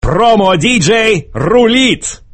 Промо-диджей рулит!